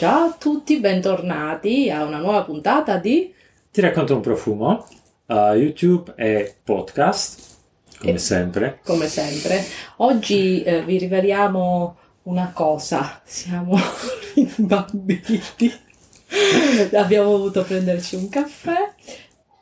Ciao a tutti, bentornati a una nuova puntata di Ti racconto un profumo, uh, YouTube e podcast, come E- sempre. come sempre. Oggi eh, vi riveliamo una cosa, siamo imbambiti. Abbiamo dovuto prenderci un caffè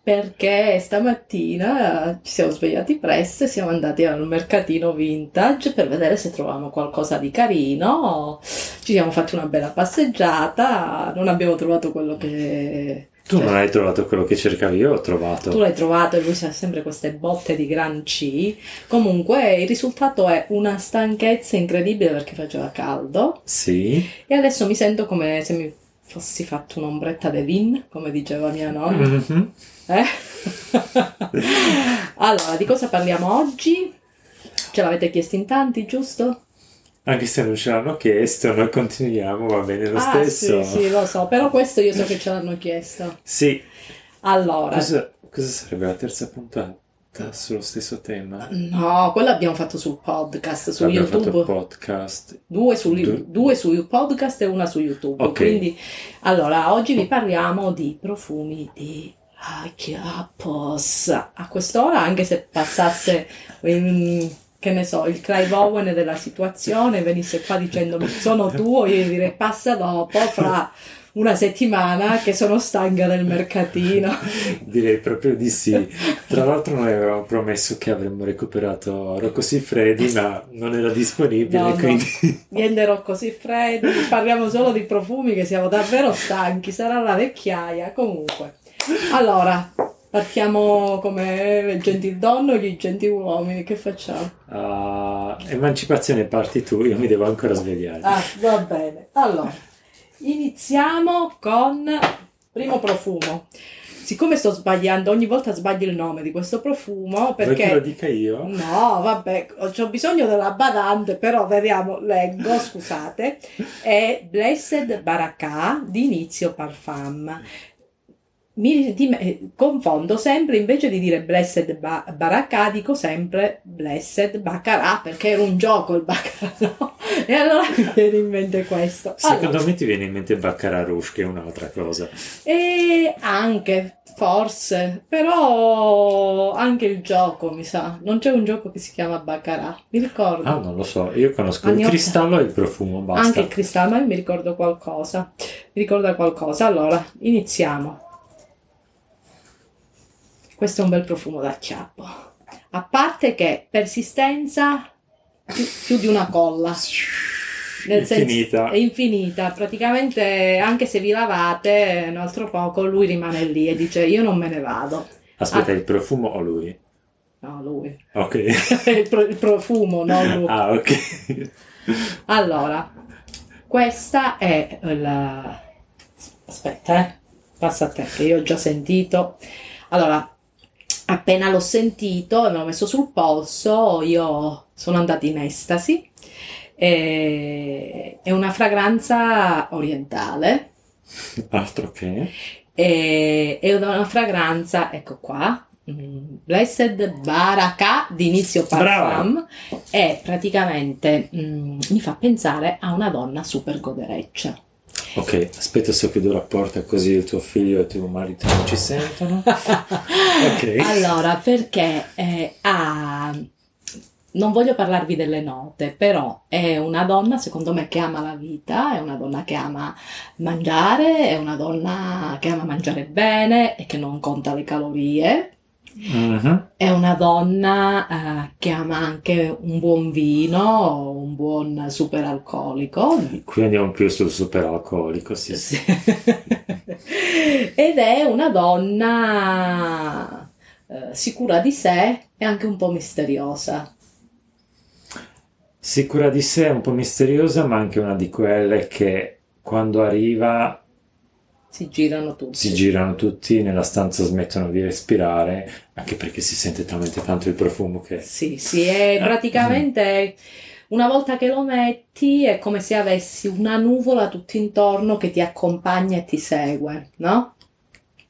perché stamattina ci siamo svegliati presto e siamo andati al mercatino vintage per vedere se trovavamo qualcosa di carino. Ci siamo fatti una bella passeggiata, non abbiamo trovato quello che Tu non hai trovato quello che cercavi, io ho trovato. tu l'hai trovato e lui sa sempre queste botte di gran C. Comunque il risultato è una stanchezza incredibile perché faceva caldo Sì. e adesso mi sento come se mi fossi fatto un'ombretta de vin, come diceva mia nonna. Mhm. Eh? allora, di cosa parliamo oggi? Ce l'avete chiesto in tanti, giusto? Anche se non ce l'hanno chiesto, noi continuiamo, va bene lo ah, stesso. sì, sì, lo so, però questo io so che ce l'hanno chiesto. Sì. Allora, Cosa, cosa sarebbe la terza puntata sullo stesso tema? no, quello abbiamo fatto sul podcast, su Abbiamo YouTube. fatto podcast. Due su, Du- due su podcast e una su YouTube. Ok. Quindi, allora, oggi vi parliamo di profumi di Acchiappos. A quest'ora, anche se passasse, mm, che ne so, il Clive Owen della situazione, venisse qua dicendo sono tuo, io direi passa dopo, fra una settimana che sono stanca del mercatino. Direi proprio di sì. Tra l'altro noi avevamo promesso che avremmo recuperato Rocco Siffredi, ma non era disponibile, No, no. quindi... Niente così freddi, parliamo solo di profumi che siamo davvero stanchi, sarà la vecchiaia. Comunque, allora, partiamo come le gentildonne o gli gentiluomini, che facciamo? Ah, emancipazione parti tu, io mi devo ancora svegliare. Ah, va bene. Allora, iniziamo con primo profumo. Siccome sto sbagliando, ogni volta sbaglio il nome di questo profumo Vuoi che lo perché... dica io? No, vabbè, ho bisogno della badante, però vediamo, leggo, scusate. È Blessed Baraka di Inizio Parfum. Mi di- eh, confondo sempre, invece di dire Blessed ba- Baraka, dico sempre Blessed Baccarat, perché era un gioco il Baccarat, no? E allora mi viene in mente questo. Secondo Allora, me ti viene in mente Baccarat Rouge, che è un'altra cosa. e anche, forse, però anche il gioco, mi sa. Non c'è un gioco che si chiama Baccarat, mi ricordo. Ah, non lo so, io conosco Anni il cristallo e il profumo, basta. Anche il cristallo, ma mi ricordo qualcosa. Mi ricorda qualcosa. Allora, iniziamo. Questo è un bel profumo d'acciappo. A parte che persistenza più, più di una colla. Nel senso- Infinita. è infinita. Praticamente, anche se vi lavate un altro poco, lui rimane lì e dice: Io non me ne vado. Aspetta, Ah. il profumo o lui? No, lui. Ok. il, pro- il profumo, no lui. ah, ok. Allora, questa è la... Aspetta, eh. Passa a te, che io ho già sentito. Allora, appena l'ho sentito e me l'ho messo sul polso, io sono andata in estasi. E- È una fragranza orientale. Altro che... E- È una fragranza, ecco qua, mm, Blessed Baraka di inizio parfum e praticamente mm, mi fa pensare a una donna super godereccia. Ok, aspetta se chiudo la porta così il tuo figlio e tuo marito non ci sentono. Ok. Allora, perché eh, ha... Non voglio parlarvi delle note, però è una donna, secondo me, che ama la vita, è una donna che ama mangiare, è una donna che ama mangiare bene e che non conta le calorie, Mhm. È una donna eh, che ama anche un buon vino, buon superalcolico. Qui andiamo più sul superalcolico, sì, sì. Ed è una donna eh, sicura di sé e anche un po' misteriosa. Sicura di sé, un po' misteriosa, ma anche una di quelle che quando arriva Si girano tutti. si girano tutti nella stanza, smettono di respirare, anche perché si sente talmente tanto il profumo che... Sì, sì, è praticamente una volta che lo metti è come se avessi una nuvola tutto intorno che ti accompagna e ti segue, no?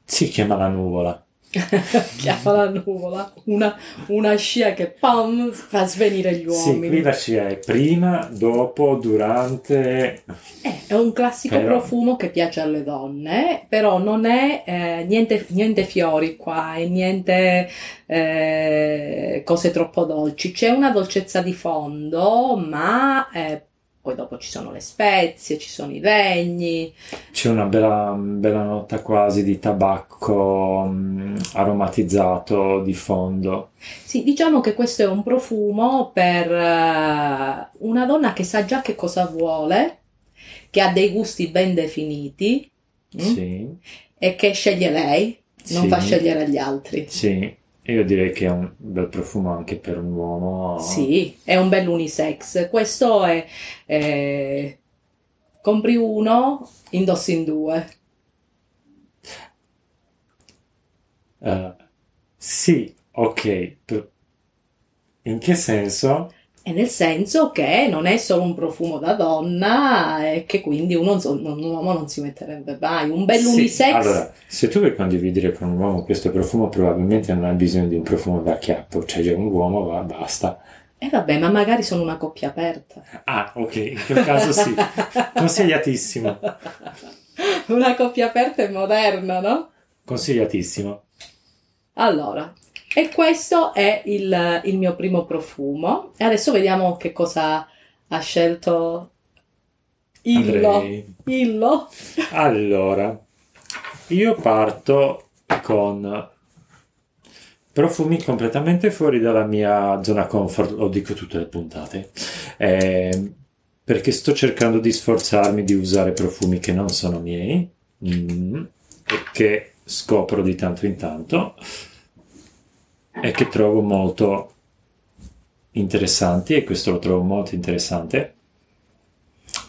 Si chiama la nuvola. Chiama la nuvola, una, una scia che pam, fa svenire gli Sì, uomini. qui la scia è prima, dopo, durante... Eh, è un classico Però- profumo che piace alle donne, però non è eh, niente, niente fiori qua e niente eh, cose troppo dolci. C'è una dolcezza di fondo, ma poi dopo ci sono le spezie, ci sono i legni. C'è una bella, bella nota quasi di tabacco mm, aromatizzato di fondo. Sì, diciamo che questo è un profumo per eh, una donna che sa già che cosa vuole, che ha dei gusti ben definiti mm, Sì, e che sceglie lei, non Sì. fa scegliere agli altri. sì. Io direi che è un bel profumo anche per un uomo. Sì, è un bel unisex. Questo è, eh, compri uno, indossi in due. Eh, sì, ok. In che senso? E nel senso che non è solo un profumo da donna e che quindi uno, un uomo non si metterebbe mai. Un bel Sì, unisex. Allora, se tu vuoi condividere con un uomo questo profumo, probabilmente non hai bisogno di un profumo da chiappo, cioè già un uomo va, basta. E vabbè, ma magari sono una coppia aperta. Ah, ok, in quel caso sì. Consigliatissimo, Una coppia aperta e moderna, no? consigliatissimo. Allora, e questo è il, il mio primo profumo. E adesso vediamo che cosa ha scelto Illo. Andrei. Illo. Allora, io parto con profumi completamente fuori dalla mia zona comfort, lo dico tutte le puntate, eh, perché sto cercando di sforzarmi di usare profumi che non sono miei mm, e che scopro di tanto in tanto e che trovo molto interessanti e questo lo trovo molto interessante.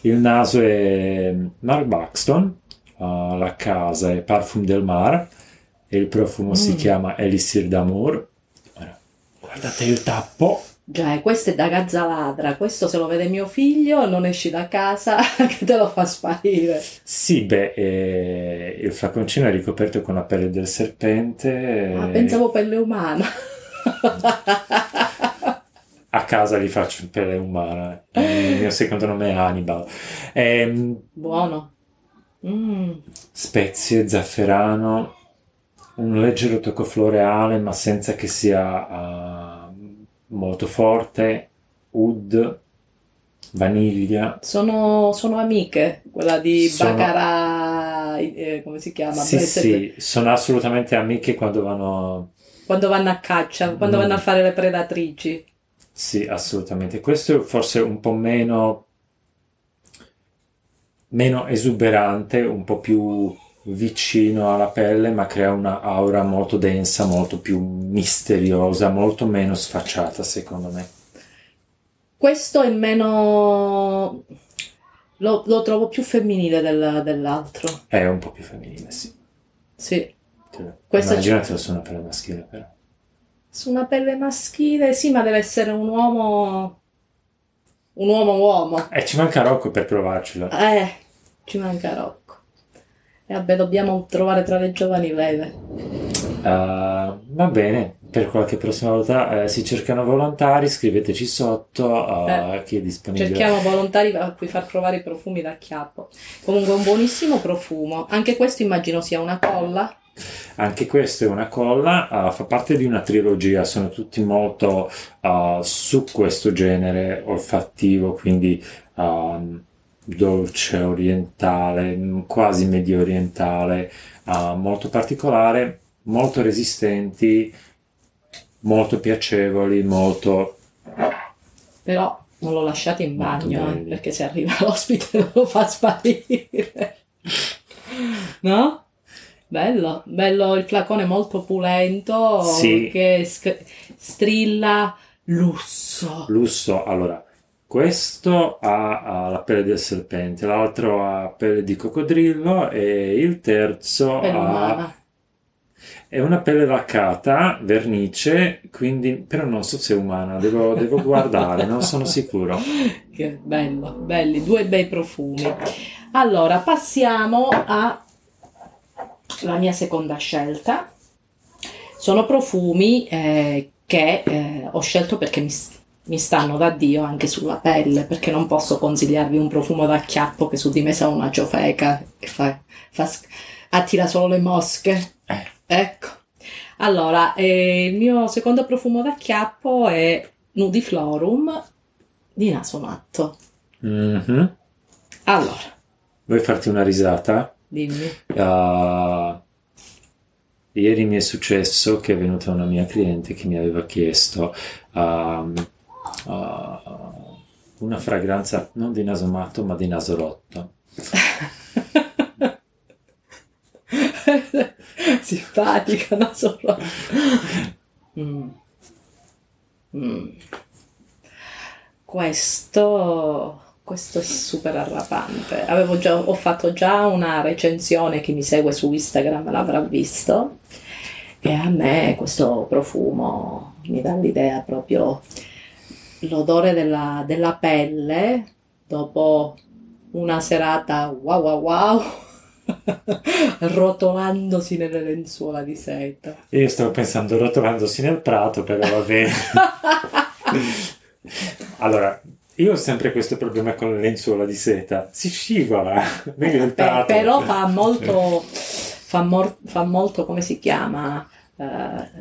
Il naso è Mark Buxton, uh, la casa è Parfum del Mar e il profumo si Mm. chiama Elixir d'Amour. Guardate il tappo. Già, e questo è da gazzaladra. Questo se lo vede mio figlio, non esci da casa che te lo fa sparire. Sì, beh, eh, il flaconcino è ricoperto con la pelle del serpente. Ah, eh, pensavo pelle umana. A casa gli faccio pelle umana. Il mio secondo nome è Hannibal. Ehm, Buono. Mm. spezie, zafferano, un leggero tocco floreale, ma senza che sia ah, molto forte, oud, vaniglia. Sono, sono amiche, quella di Sono- Baccarat, eh, come si chiama? Sì, Blessed- sì, sono assolutamente amiche quando vanno... Quando vanno a caccia, quando Mm. vanno a fare le predatrici. Sì, assolutamente. Questo è forse un po' meno, meno esuberante, un po' più vicino alla pelle, ma crea una aura molto densa, molto più misteriosa, molto meno sfacciata, secondo me. Questo è meno... Lo, lo trovo più femminile del- dell'altro. È un po' più femminile, sì. Sì. Questa Immaginatelo su una pelle maschile, però. Su una pelle maschile, sì, ma deve essere un uomo... Un uomo uomo. E ci manca Rocco per provarcelo. Eh, ci manca Rocco. E vabbè, dobbiamo trovare tra le giovani leve. Uh, va bene, per qualche prossima volta eh, si cercano volontari, scriveteci sotto uh, chi è disponibile. Cerchiamo volontari a cui far provare i profumi da chiappo. Comunque un buonissimo profumo. Anche questo immagino sia una colla. Anche questo è una colla, uh, fa parte di una trilogia, sono tutti molto uh, su questo genere olfattivo, quindi um, dolce orientale, quasi medio orientale, uh, molto particolare, molto resistenti, molto piacevoli, molto Però non lo lasciate in bagno, eh, perché se arriva l'ospite lo fa sparire. No? Bello, bello il flacone molto pulento Sì. che sc- strilla lusso. lusso. Allora, questo ha, ha la pelle del serpente, l'altro ha pelle di coccodrillo e il terzo Pelle ha umana. È una pelle laccata, vernice, quindi però non so se è umana, devo, devo guardare, non sono sicuro. Che bello, belli, due bei profumi. Allora, passiamo alla mia seconda scelta. sono profumi eh, che eh, ho scelto perché mi, mi stanno da Dio anche sulla pelle, perché non posso consigliarvi un profumo da chiappo che su di me sa una ciofeca che fa, fa, attira solo le mosche. Eh. Ecco. Allora, eh, il mio secondo profumo da chiappo è Nudiflorum di naso matto. Mhm. Allora, Vuoi farti una risata? dimmi. Uh, ieri mi è successo che è venuta una mia cliente che mi aveva chiesto um, una fragranza non di naso matto ma di naso rotto. Simpatica, non solo. Mm. Mm. Questo, questo è super arrapante. Avevo già, ho fatto già una recensione, chi mi segue su Instagram l'avrà visto. E a me questo profumo mi dà l'idea proprio l'odore della, della pelle dopo una serata wow wow wow rotolandosi nelle lenzuola di seta. Io stavo pensando rotolandosi nel prato, però va bene. allora, io ho sempre questo problema con le lenzuola di seta. Si scivola, nel Beh, prato. però fa molto, fa, mor- fa molto, come si chiama? Eh,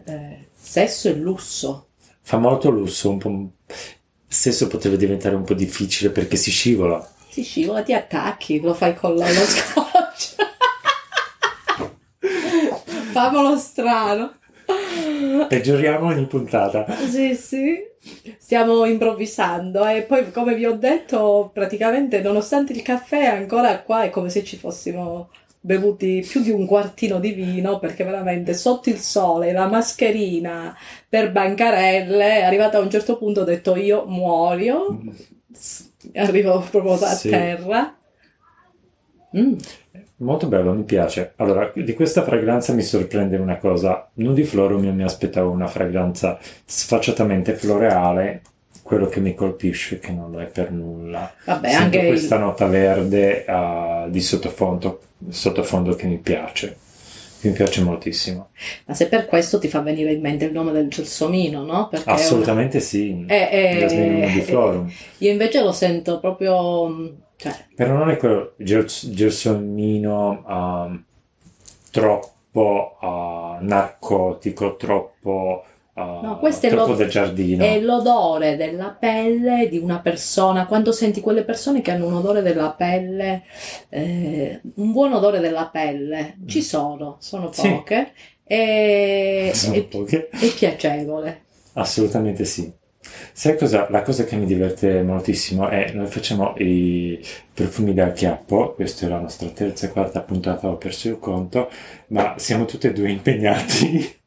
eh, sesso e lusso. Fa molto lusso, un po'... Stesso potrebbe diventare un po' difficile perché si scivola. Si scivola, ti attacchi, lo fai con lo scotch. Famolo strano. Peggioriamo ogni puntata. Sì, sì. Stiamo improvvisando e poi, come vi ho detto, praticamente nonostante il caffè ancora qua è come se ci fossimo bevuti più di un quartino di vino perché veramente sotto il sole, la mascherina per bancarelle, arrivata a un certo punto ho detto io muoio, arrivo proprio a Sì. terra. Mm. Molto bello, mi piace. Allora, di questa fragranza mi sorprende una cosa. Nudiflorum io mi aspettavo una fragranza sfacciatamente floreale. Quello che mi colpisce è che non lo è per nulla. Vabbè, Sento anche il- questa nota verde ah, di sottofondo, sottofondo che mi piace. Mi piace moltissimo. Ma se per questo ti fa venire in mente il nome del gelsomino, no? Perché è una- Assolutamente sì. Eh, eh, eh. Io invece lo sento proprio... mm, Cioè, Però non è quello gels- gelsomino um, troppo uh, narcotico, troppo, uh, No, questo è troppo lo- del giardino. è l'odore della pelle di una persona. Quando senti quelle persone che hanno un odore della pelle, eh, un buon odore della pelle, ci sono, sono Mm. Sì. poche. E, Sono è, poche. è piacevole. Assolutamente sì. Sai cosa? La cosa che mi diverte moltissimo è noi facciamo i profumi da chiappo, questa è la nostra terza e quarta puntata, ho perso il conto, ma siamo tutti e due impegnati.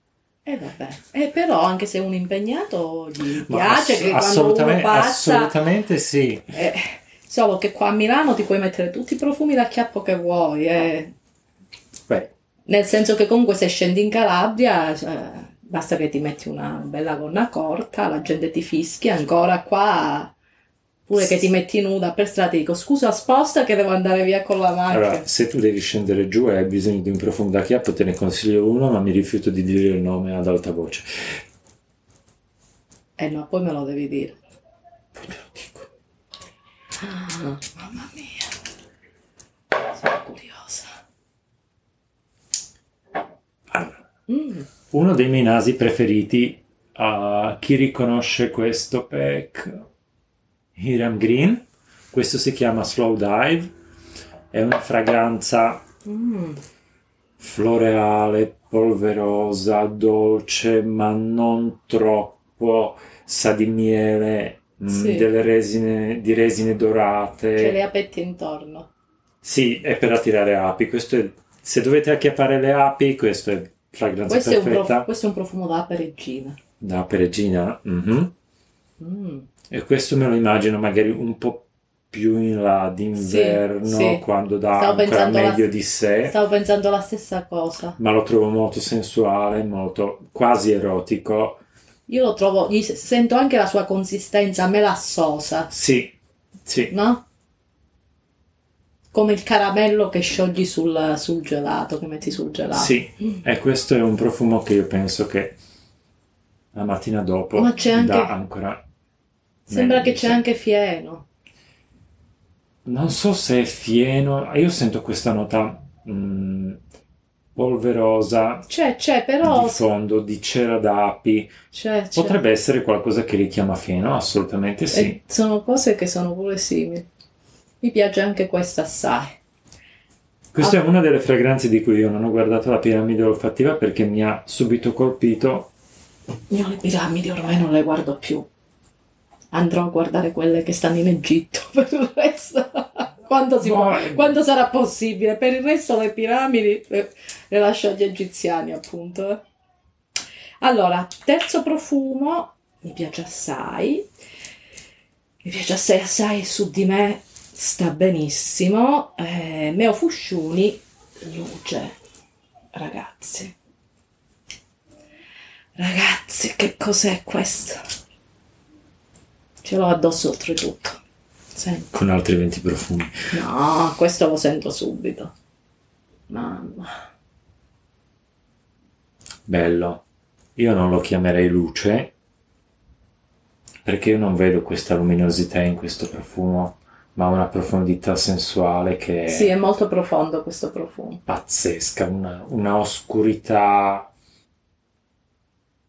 E vabbè. E però anche se uno impegnato gli piace ass- che quando uno assolutamente, passa... assolutamente sì. Eh, solo che qua a Milano ti puoi mettere tutti i profumi da chiappo che vuoi, eh. Nel senso che comunque se scendi in Calabria eh, basta che ti metti una bella gonna corta, la gente ti fischia, ancora qua pure che ti metti nuda per strada ti dico scusa sposta che devo andare via con la macchina. Allora, se tu devi scendere giù e hai bisogno di un profumo da chiappo, te ne consiglio uno, ma mi rifiuto di dire il nome ad alta voce. Eh no, poi me lo devi dire. Poi te lo dico. Ah, mamma mia. Sono curiosa. Allora, Mm. uno dei miei nasi preferiti, a chi riconosce questo pack? Hiram Green. Questo si chiama Slow Dive. È una fragranza Mm. floreale, polverosa, dolce, ma non troppo. Sa di miele, mm, Sì. delle resine, di resine dorate. C'è le apetti intorno. Sì, è per attirare api. Questo è, se dovete acchiappare le api, questo è fragranza Questo è, un perfetta. prof- questo è un profumo da peregina. Da peregina. mhm. Mm. E questo me lo immagino magari un po' più in là d'inverno, Sì, sì. quando dà Stavo ancora meglio di sé. Stavo pensando la stessa cosa. Ma lo trovo molto sensuale, molto quasi erotico. Io lo trovo, sento anche la sua consistenza melassosa, Sì, sì. no? come il caramello che sciogli sul, sul gelato, che metti sul gelato. Sì, Mm. e questo è un profumo che io penso che la mattina dopo Ma c'è anche- dà ancora... Sembra che c'è anche fieno. Non so se è fieno, io sento questa nota mm, polverosa C'è, c'è, però... di fondo, di cera d'api. C'è, c'è. Potrebbe essere qualcosa che richiama fieno, assolutamente sì. E sono cose che sono pure simili. Mi piace anche questa assai. Questa Ah. è una delle fragranze di cui io non ho guardato la piramide olfattiva perché mi ha subito colpito. Io le piramidi ormai non le guardo più. Andrò a guardare quelle che stanno in Egitto per il resto. Quando, può- quando sarà possibile. Per il resto le piramidi le, le lascio agli egiziani, appunto. Allora, terzo profumo, mi piace assai. Mi piace assai, assai, su di me sta benissimo. Eh, Meo Fusciuni, luce. Ragazzi. Ragazzi, che cos'è questo? Ce l'ho addosso oltretutto. Senti. con altri 20 profumi. No, questo lo sento subito. Mamma. Bello. Io non lo chiamerei luce perché io non vedo questa luminosità in questo profumo, ma una profondità sensuale che Sì, è molto profondo questo profumo. pazzesca, una, una oscurità.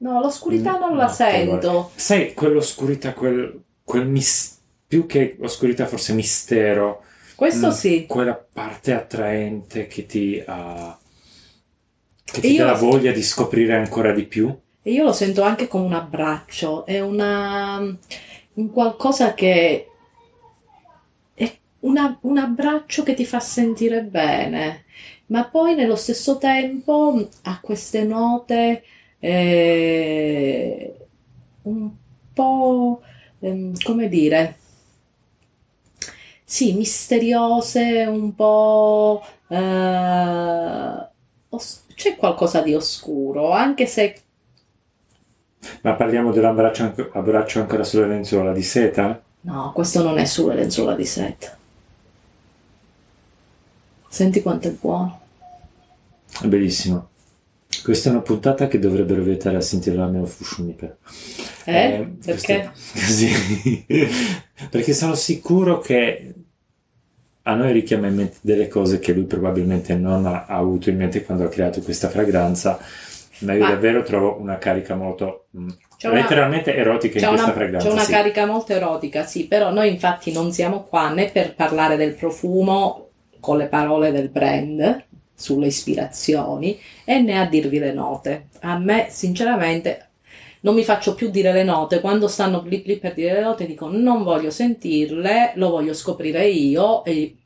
No, l'oscurità non la Mm, notevole. sento. Sai, quell'oscurità, quel, quel mis- più che oscurità, forse mistero, Questo Mm, sì. quella parte attraente che ti, ah, che E ti dà la voglia di scoprire ancora di più. E io lo sento anche come un abbraccio, è una, un qualcosa che è una- un abbraccio che ti fa sentire bene, ma poi nello stesso tempo ha queste note eh, un po', ehm, come dire, sì, misteriose, un po'... eh, os- c'è qualcosa di oscuro, anche se Ma parliamo dell'abbraccio abbraccio ancora sulle lenzuola di seta? No, questo non è sulle lenzuola di seta. Senti quanto è buono. È bellissimo. Questa è una puntata che dovrebbero vietare a sentire la mia Fushimi per. Eh? Perché? questo- Così. Perché sono sicuro che a noi richiama in mente delle cose che lui probabilmente non ha avuto in mente quando ha creato questa fragranza. Ma io Ma- davvero trovo una carica molto mm, C'è una- letteralmente erotica in questa una, fragranza. c'è una sì. carica molto erotica, sì, però noi infatti non siamo qua né per parlare del profumo con le parole del brand sulle ispirazioni e né a dirvi le note. A me, sinceramente, non mi faccio più dire le note. Quando stanno lì, lì per dire le note, dico non voglio sentirle, lo voglio scoprire io e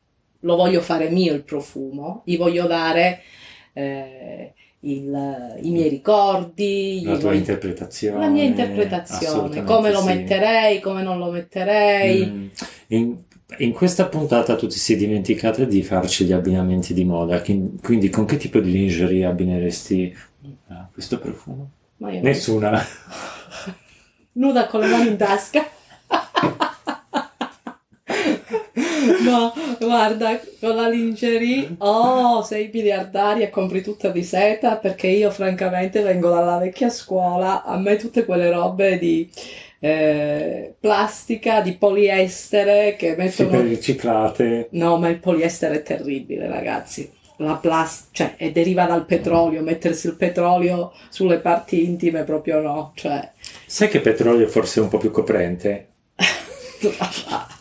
lo voglio fare mio il profumo. Gli voglio dare eh, il- i miei ricordi, la tua voglio- interpretazione. la mia interpretazione, come lo sì. metterei, come non lo metterei. Mm. In, in questa puntata tu ti sei dimenticata di farci gli abbinamenti di moda, quindi con che tipo di lingerie abbineresti a questo profumo? Nessuna. nuda con le mani in tasca. No, guarda, con la lingerie, oh, sei miliardaria e compri tutta di seta perché io francamente vengo dalla vecchia scuola, a me tutte quelle robe di eh, plastica, di poliestere che Sì, mettono... per riciclate. No, ma il poliestere è terribile, ragazzi. La plastica, cioè, e deriva dal petrolio, mettersi il petrolio sulle parti intime proprio no, cioè... Sai che petrolio forse è un po' più coprente?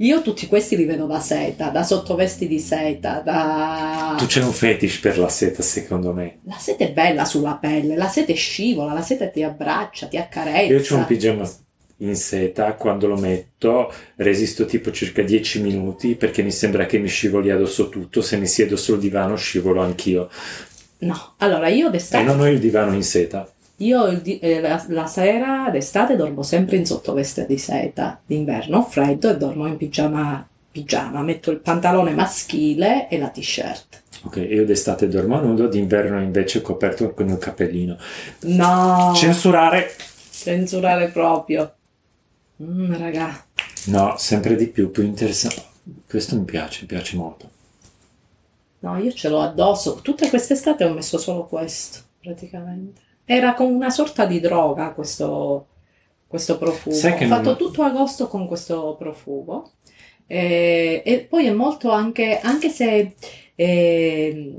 Io tutti questi li vedo da seta, da sottovesti di seta, da... Tu c'è un fetish per la seta, secondo me. La seta è bella sulla pelle, la seta scivola, la seta ti abbraccia, ti accarezza. Io ho un pigiama in seta, quando lo metto resisto tipo circa 10 minuti perché mi sembra che mi scivoli addosso tutto, se mi siedo sul divano scivolo anch'io. No, allora io E d'estate... non ho il divano in seta. Io di- eh, la, la sera d'estate dormo sempre in sottoveste di seta, d'inverno ho freddo e dormo in pigiama, pigiama, metto il pantalone maschile e la t-shirt. Ok, io d'estate dormo nudo, d'inverno invece coperto con il cappellino. No, Censurare! censurare proprio. Mm, raga, No, sempre di più, più interessante. questo mi piace, mi piace molto. No, io ce l'ho addosso. Tutta quest'estate ho messo solo questo, praticamente. Era con una sorta di droga questo, questo profumo. Sai che ho fatto tutto agosto con questo profumo. E, e poi è molto anche, anche se eh,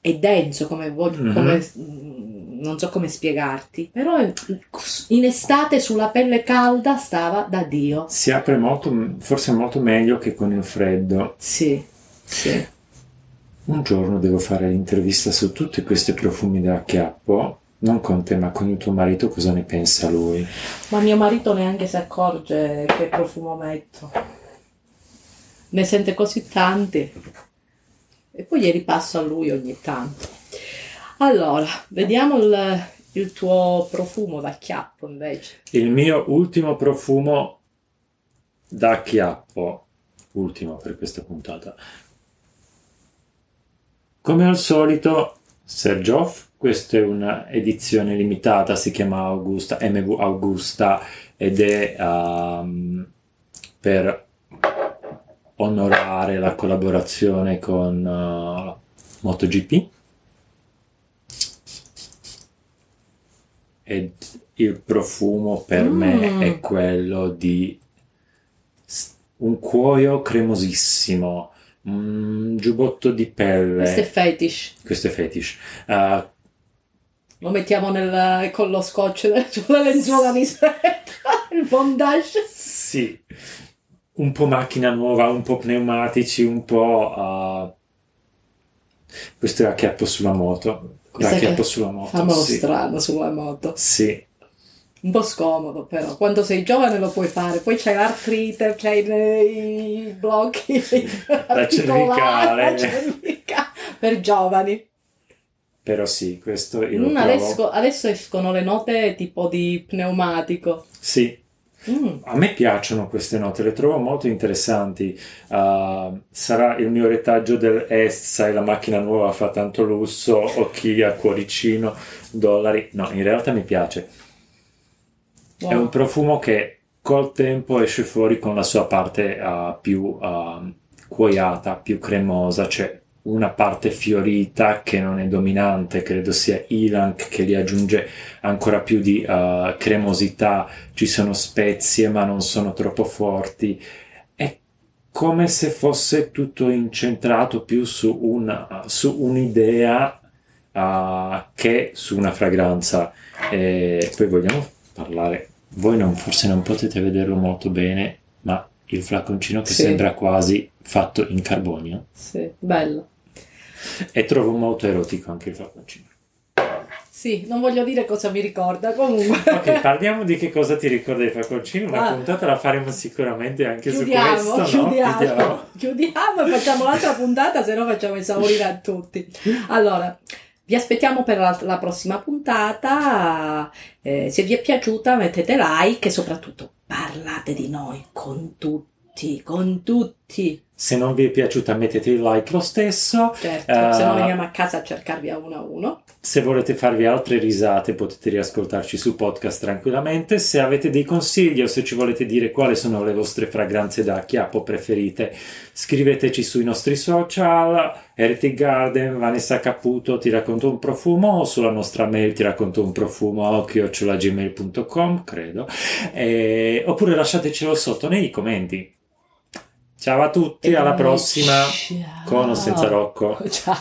è denso, come, voglio- Mhm. come- mm, non so come spiegarti, però in estate sulla pelle calda stava da Dio. Si apre molto, forse molto meglio che con il freddo. Sì, sì. Un giorno devo fare l'intervista su tutti questi profumi da chiappo, non con te ma con il tuo marito, cosa ne pensa lui? Ma mio marito neanche si accorge che profumo metto. Ne sente così tanti. E poi gli ripasso a lui ogni tanto. Allora, vediamo il, il tuo profumo da chiappo invece. Il mio ultimo profumo da chiappo, ultimo per questa puntata. Come al solito, Sergioff, questa è una edizione limitata, si chiama Augusta, MV Augusta ed è ehm, per onorare la collaborazione con eh, MotoGP. Ed il profumo per Mm. me è quello di un cuoio cremosissimo, un giubbotto di pelle. Questo è fetish. Questo è fetish. Ah, Lo mettiamo nel- con lo scotch sulle lenzuola di seta. Il bondage. sì, un po' macchina nuova, un po' pneumatici, un po'. ah, questo è a chiappo sulla moto. Chiappo che sulla moto. Famelo sì. strano sulla moto. Sì, Un po' scomodo però, quando sei giovane lo puoi fare, poi c'hai l'artrite, c'hai i, blocchi articolari, cervicale. la cervica- per giovani. però sì, questo io Mm, adesso, adesso escono le note tipo di pneumatico. Sì, Mm, A me piacciono queste note, le trovo molto interessanti. Uh, sarà il mio retaggio dell'est, sai, la macchina nuova fa tanto lusso, o chi ha cuoricino, dollari. No, in realtà mi piace. È wow. un profumo che col tempo esce fuori con la sua parte uh, più uh, cuoiata, più cremosa, c'è una parte fiorita che non è dominante, credo sia Ilang che gli aggiunge ancora più di uh, cremosità, ci sono spezie ma non sono troppo forti, è come se fosse tutto incentrato più su, una, su un'idea uh, che su una fragranza. E poi vogliamo parlare, voi non, forse non potete vederlo molto bene, ma il flaconcino che Sì. sembra quasi fatto in carbonio Sì, bello. e trovo molto erotico anche il flaconcino. Sì, non voglio dire cosa mi ricorda, comunque. Ok, parliamo di che cosa ti ricorda il flaconcino. Una Ah. puntata la faremo sicuramente anche Chiudiamo, su questo. no? chiudiamo, chiudiamo e facciamo l'altra puntata, se no facciamo esaurire a tutti. Allora, vi aspettiamo per la, la prossima puntata. Eh, se vi è piaciuta mettete like e soprattutto parlate di noi con tutti, con tutti. Se non vi è piaciuta mettete il like lo stesso. Certo, Eh, se no veniamo a casa a cercarvi a uno a uno. Se volete farvi altre risate potete riascoltarci su podcast tranquillamente. Se avete dei consigli o se ci volete dire quali sono le vostre fragranze da chiappo preferite, scriveteci sui nostri social, Heretic Garden, Vanessa Caputo, ti racconto un profumo o sulla nostra mail ti racconto un profumo chiocciolagmail.com, credo. E- oppure lasciatecelo sotto nei commenti. Ciao a tutti, alla prossima ciao. con o senza Rocco. Ciao.